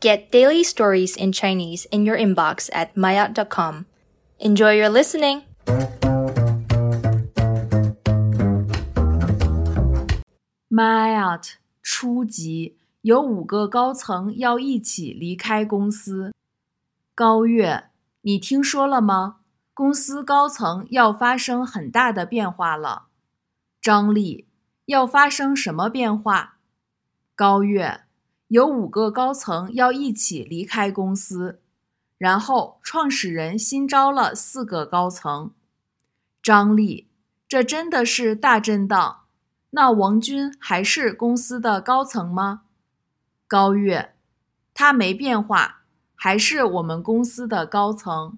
Get daily stories in Chinese in your inbox at maayot.com. Enjoy your listening! maayot 初级有五个高层要一起离开公司。高月，你听说了吗？公司高层要发生很大的变化了。张丽，要发生什么变化？高月。有五个高层要一起离开公司，然后创始人新招了四个高层。张丽，这真的是大震荡。那王军还是公司的高层吗？高月，他没变化，还是我们公司的高层。